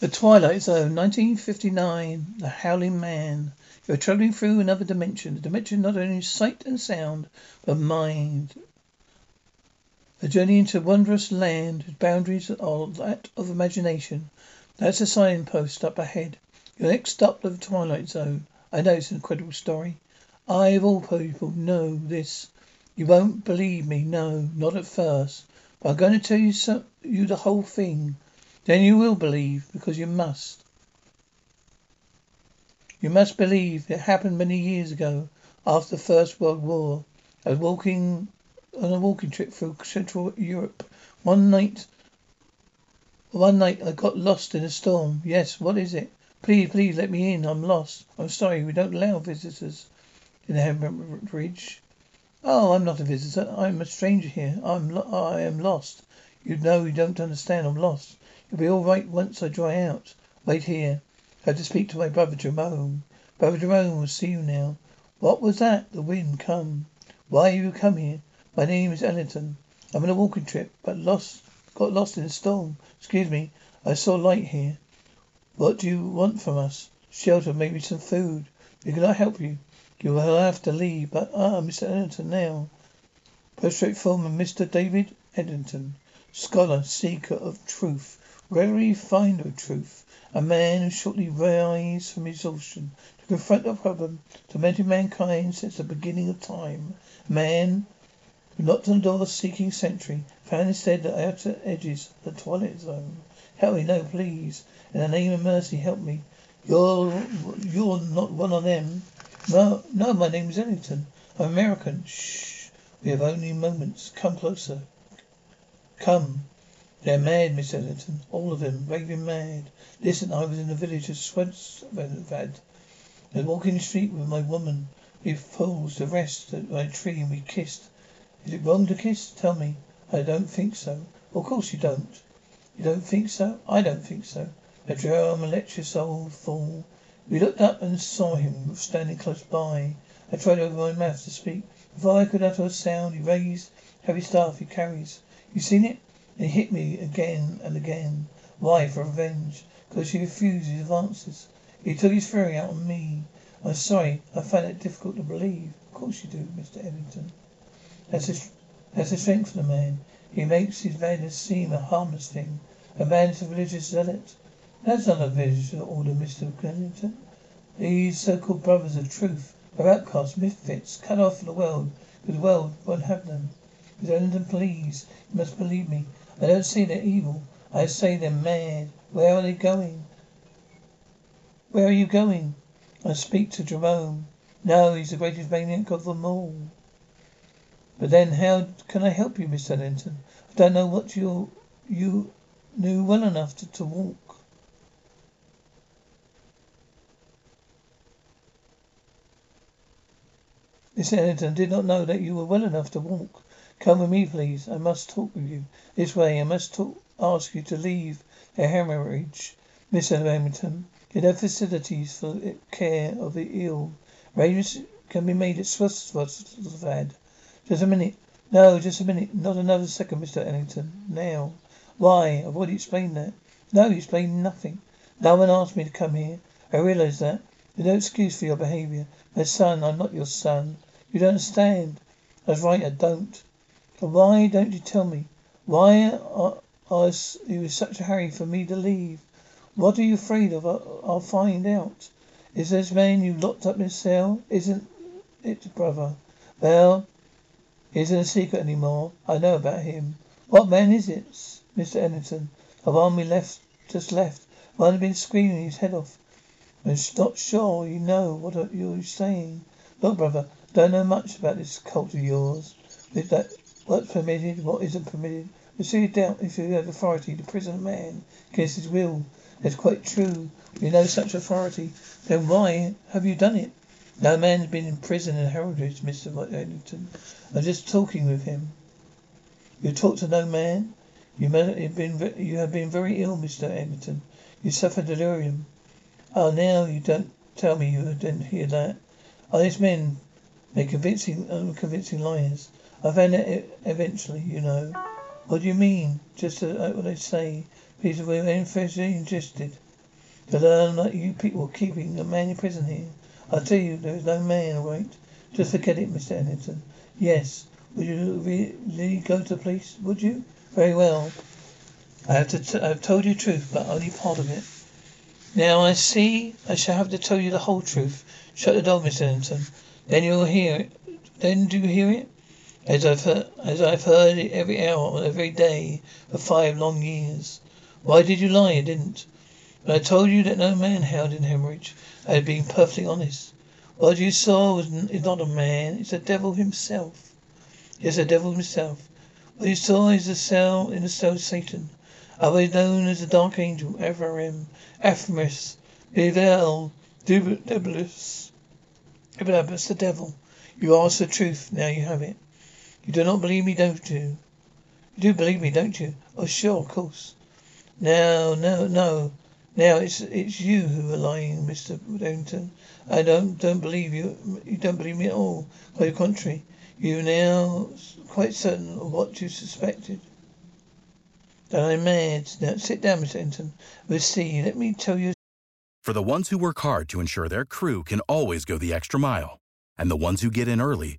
The Twilight Zone, 1959. The Howling Man. You're traveling through another dimension. A dimension not only of sight and sound, but mind. A journey into a wondrous land whose boundaries are that of imagination. That's a signpost up ahead. Your next stop, the Twilight Zone. I know it's an incredible story. I, of all people, know this. You won't believe me, no, not at first. But I'm going to tell you, so, you the whole thing. Then you will believe, because you must. You must believe it happened many years ago, after the First World War. I was walking on a walking trip through Central Europe. One night, one night I got lost in a storm. Yes, what is it? Please, please let me in. I'm lost. I'm sorry, we don't allow visitors in the Hammersmith Bridge. Oh, I'm not a visitor. I'm a stranger here. I'm lo- I am lost. You know you don't understand. I'm lost. You'll be all right once I dry out. Wait here. I have to speak to my brother Jerome. Brother Jerome will see you now. What was that? The wind come. Why you come here? My name is Ellington. I'm on a walking trip, but lost got lost in a storm. Excuse me. I saw light here. What do you want from us? Shelter, maybe some food. We cannot help you. You will have to leave, but ah, Mr. Ellington now. Prostrate foreman, Mr. David Ellington. Scholar, seeker of truth. Rarely finder of truth. A man who shortly rise from exhaustion to confront the problem tormenting mankind since the beginning of time. A man who knocked on the door seeking sanctuary, found instead the outer edges of the twilight zone. Help me, no, please. In the name of mercy, help me. You're you're not one of them. No, no, my name's Ellington. I'm American. Shh. We have only moments. Come closer. Come. They're mad, Miss Ellington. All of them. Raving mad. Listen, I was in the village of Swensvad. I was walking the street with my woman. We fools to rest at my tree and we kissed. Is it wrong to kiss? Tell me. I don't think so. Of course you don't. You don't think so? I don't think so. A drum, electric old fool. We looked up and saw him standing close by. I tried over my mouth to speak. Before I could utter a sound, he raised heavy staff he carries. You seen it? He hit me again and again. Why? For revenge. Because she refused his advances. He took his fury out on me. I'm sorry. I find it difficult to believe. Of course you do, Mr. Ellington. That's a, that's the strength of the man. He makes his madness seem a harmless thing. A man's a religious zealot. That's not a religious order, Mr. Ellington. These so-called brothers of truth are outcasts, misfits, cut off from the world, because the world won't have them. Mr. Ellington, please, you must believe me. I don't say they're evil. I say they're mad. Where are they going? Where are you going? I speak to Jerome. No, he's the greatest maniac of them all. But then how can I help you, Mr. Ellington? I don't know what you you knew well enough to, to walk. Mr. Ellington did not know that you were well enough to walk. Come with me, please. I must talk with you. This way. I must talk, ask you to leave a Hermitage. Mr. Ellington, you have facilities for the care of the ill. Arrangements can be made at Swastvad. Just a minute. No, just a minute. Not another second, Mr. Ellington. Now. Why? I've already explained that. No, you explained nothing. No one asked me to come here. I realize that. There's no excuse for your behavior. My son, I'm not your son. You don't understand. That's right, I don't. But why don't you tell me? Why are, are you in such a hurry for me to leave? What are you afraid of? I'll, I'll find out. Is this man you locked up in his cell? Isn't it, brother? Well, isn't a secret anymore. I know about him. What man is it, Mr. Ellington? The one we left, just left. One who's been screaming his head off. I'm not sure you know what uh, you're saying. Look, brother, don't know much about this cult of yours. With that, what's permitted, what isn't permitted. See, doubt if you have authority to prison a man against his will. That's quite true. You know such authority. Then why have you done it? No man has been in prison in Heraldridge, Mr. Ellington. I'm just talking with him. You talk to no man? You have been you have been very ill, Mr. Ellington. You suffer delirium. Oh, now you don't tell me you didn't hear that. Are oh, these men make convincing, unconvincing liars. Found it eventually, you know. What do you mean? Just uh, what I say. Peter, we're interested to learn that you people are keeping a man in prison here. I tell you, there is no man, right? Just forget it, Mr. Ellington. Yes. Would you really go to the police? Would you? Very well. I have to. T- I have told you the truth, but only part of it. Now I see. I shall have to tell you the whole truth. Shut the door, Mr. Ellington. Then you'll hear it. Then do you hear it? As I've heard, as I've heard it every hour, every day for five long years. Why did you lie? I didn't. I told you that no man held in Hermitage. I had been perfectly honest. What you saw was is not a man. It's the devil himself. Yes, the devil himself. What you saw is the cell in the cell Satan, otherwise known as the Dark Angel, Avarim, Aphramis, Bevel, Diabolus, Ibelabus, the devil. You asked the truth, now you have it. You do not believe me, don't you? You do believe me, don't you? Oh, sure, of course. Now, no, no. Now it's it's you who are lying, Mr. Ellington. I don't don't believe you. You don't believe me at all. Quite the contrary. You now quite certain of what you suspected. That I'm mad. Now sit down, Mr. Ellington. We'll see. Let me tell you. For the ones who work hard to ensure their crew can always go the extra mile, and the ones who get in early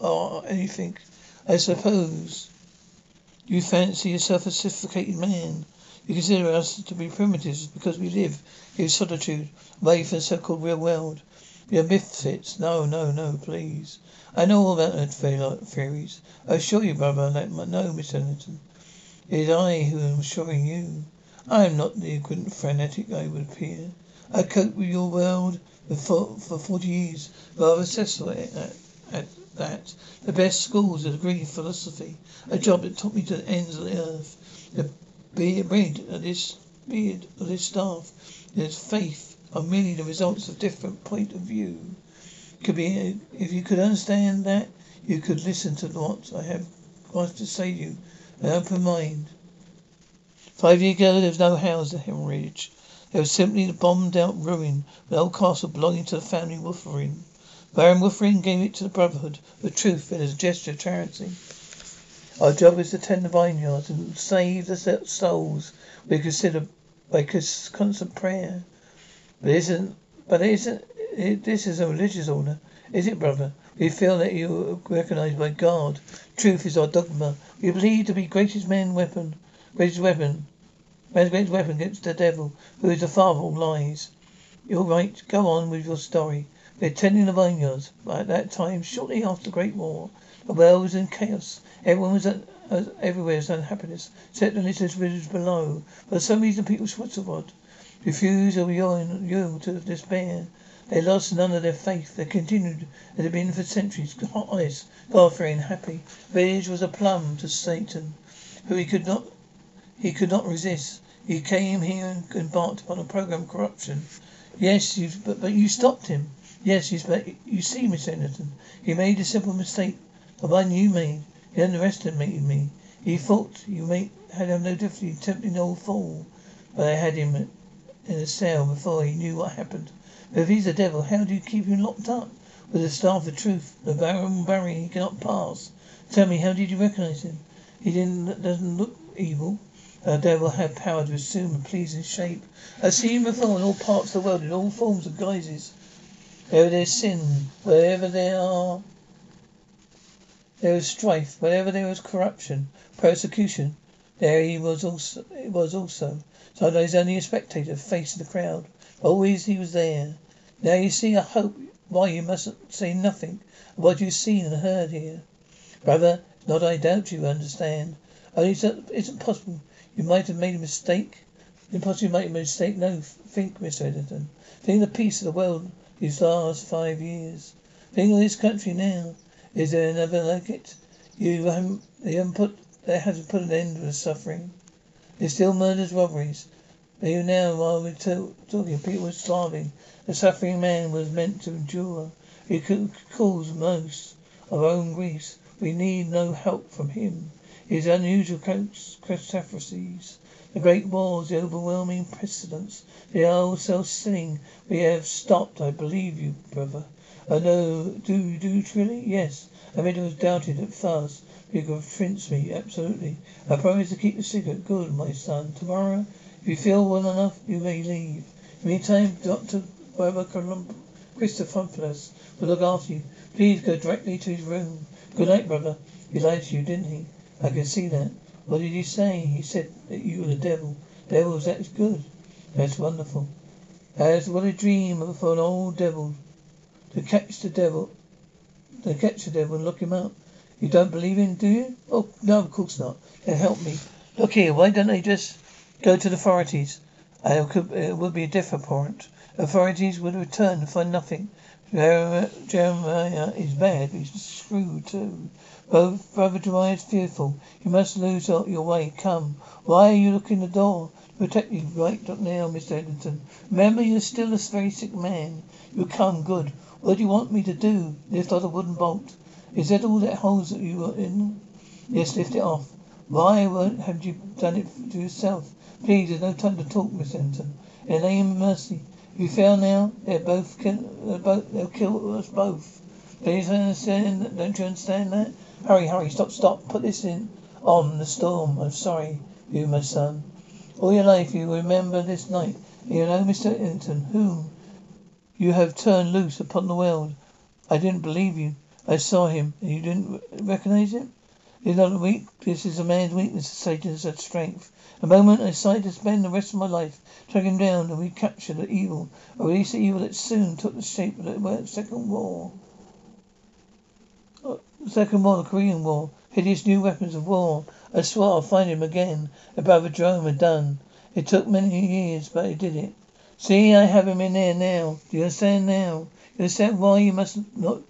are anything. I suppose you fancy yourself a sophisticated man. You consider us to be primitives because we live in solitude, away from the so-called real world. Are misfits. No, no, no, please. I know all about earth theories. I assure you, brother, that no, Miss Ellington. It is I who am assuring you. I am not the ignorant fanatic I would appear. I coped with your world for, for forty years, rather successful at, at that. The best schools, degree in philosophy, a job that took me to the ends of the earth. The beard of this beard of this staff, its faith are merely the results of different point of view could be if you could understand that you could listen to what I have got to say to you. An open mind. Five years ago there was no house at Hermitage. There was simply the bombed out ruin of an old castle belonging to the family Wolferin. Baron Wolferin gave it to the Brotherhood of Truth as a gesture of charity. Our job is to tend the vineyards and save the souls we consider by constant prayer. But isn't but isn't it, this is a religious order, is it, brother? We feel that you are recognized by God. Truth is our dogma. We believe to be greatest man weapon, greatest weapon, man's greatest weapon against the devil, who is the father of lies. You're right. Go on with your story. We're tending the vineyards. But at that time, shortly after the Great War, the world was in chaos. Everyone was at, everywhere was unhappiness, except the little village below. For some reason, people switched refused or yield to despair. They lost none of their faith. They continued as had been for centuries, honest, God-fearing, happy. Village was a plum to Satan, who he could not he could not resist. He came here and embarked upon a program of corruption. Yes, you but, but you stopped him. Yes, you but you see, Miss Anderson, he made a simple mistake, the one you made. He underestimated me. He thought you may had him no difficulty tempting the old fool, but I had him in a cell before he knew what happened. But if he's a devil, how do you keep him locked up? With the staff of truth, the barrier he cannot pass. Tell me, how did you recognize him? He didn't doesn't look evil. The devil had power to assume a pleasing shape. I've seen him before in all parts of the world, in all forms and guises. Wherever there's sin, wherever there are there is strife, wherever there is corruption, persecution, there he was also It was also. Sometimes only a spectator, face in the crowd. Always he was there. Now you see I hope why you mustn't say nothing of what you've seen and heard here. Brother, not I doubt you understand. Only it's isn't possible you might have made a mistake. Impossible you might have made a mistake. No, think, Mr. Eddington. Think of the peace of the world these last five years. Think of this country now. Is there another like it? You haven't, they haven't put, they haven't put an end to the suffering. There's still murders, robberies. You now, while we're talking, people are starving. The suffering man was meant to endure. He could cause most of our own griefs. We need no help from him. His unusual catastrophes, the great wars, the overwhelming precedents, the old self-sinning we have stopped. I believe you, brother. I know. Do you do truly? Yes. I mean, it was doubted at first. You could convince me. Absolutely. I promise to keep the secret. Good, my son. Tomorrow, if you feel well enough, you may leave. Meantime, Doctor Brother Colum- Christophorus will look after you. Please go directly to his room. Good night, brother. He lied to you, didn't he? I can see that. What did he say? He said that you were the devil. Devils, that's good. That's wonderful. As what a dream of for an old devil to catch the devil, to catch the devil and lock him up. You don't believe him, do you? Oh, no, of course not. Then help me. Look here, why don't they just go to the authorities? Uh, it would be a different point. Authorities would return and find nothing. Jeremiah is bad, he's screwed too. Brother Jeremiah is fearful. You must lose your way. Come. Why are you looking the door? To protect you right now, Mr. Eddington. Remember, you're still a very sick man. You come, good. What do you want me to do? Lift off the wooden bolt. Is that all that holes that you were in? Yes, lift it off. Why haven't you done it to yourself? Please, there's no time to talk, Miss Eddington. In the name of mercy. If you fail now, they'll both kill, they'll, both, they'll kill us both. Please understand, don't you understand that? Hurry, hurry, stop, stop. Put this in on the storm. I'm sorry, you, my son. All your life you remember this night. You know, Mr. Eddington, whom you have turned loose upon the world. I didn't believe you. I saw him, and you didn't recognize him? It's not weak. This is a man's weakness. Satan's strength. A moment I decided to spend the rest of my life tracking down and recapture the evil, or release the evil that soon took the shape of the Second War. Second War, the Korean War, hideous new weapons of war. I swore I'll find him again. A brother Jerome had done. It took many years, but I did it. See, I have him in there now. Do you understand now? You understand why you must not,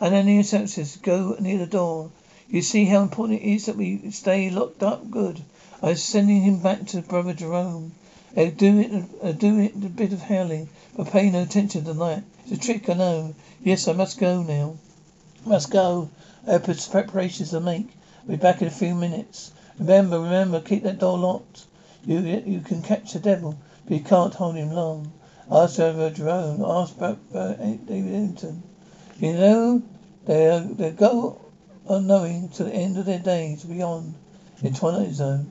and any senses, go near the door. You see how important it is that we stay locked up? Good. I was sending him back to Brother Jerome. I do it, I do it a bit of howling, but pay no attention to that. It's a trick, I know. Yes, I must go now. Must go. I preparations to make. I'll be back in a few minutes. Remember, remember, keep that door locked. You, you can catch the devil, but you can't hold him long. Ask Brother Jerome. Ask Brother David Eddington. You know, they they go unknowing to the end of their days beyond the twilight zone.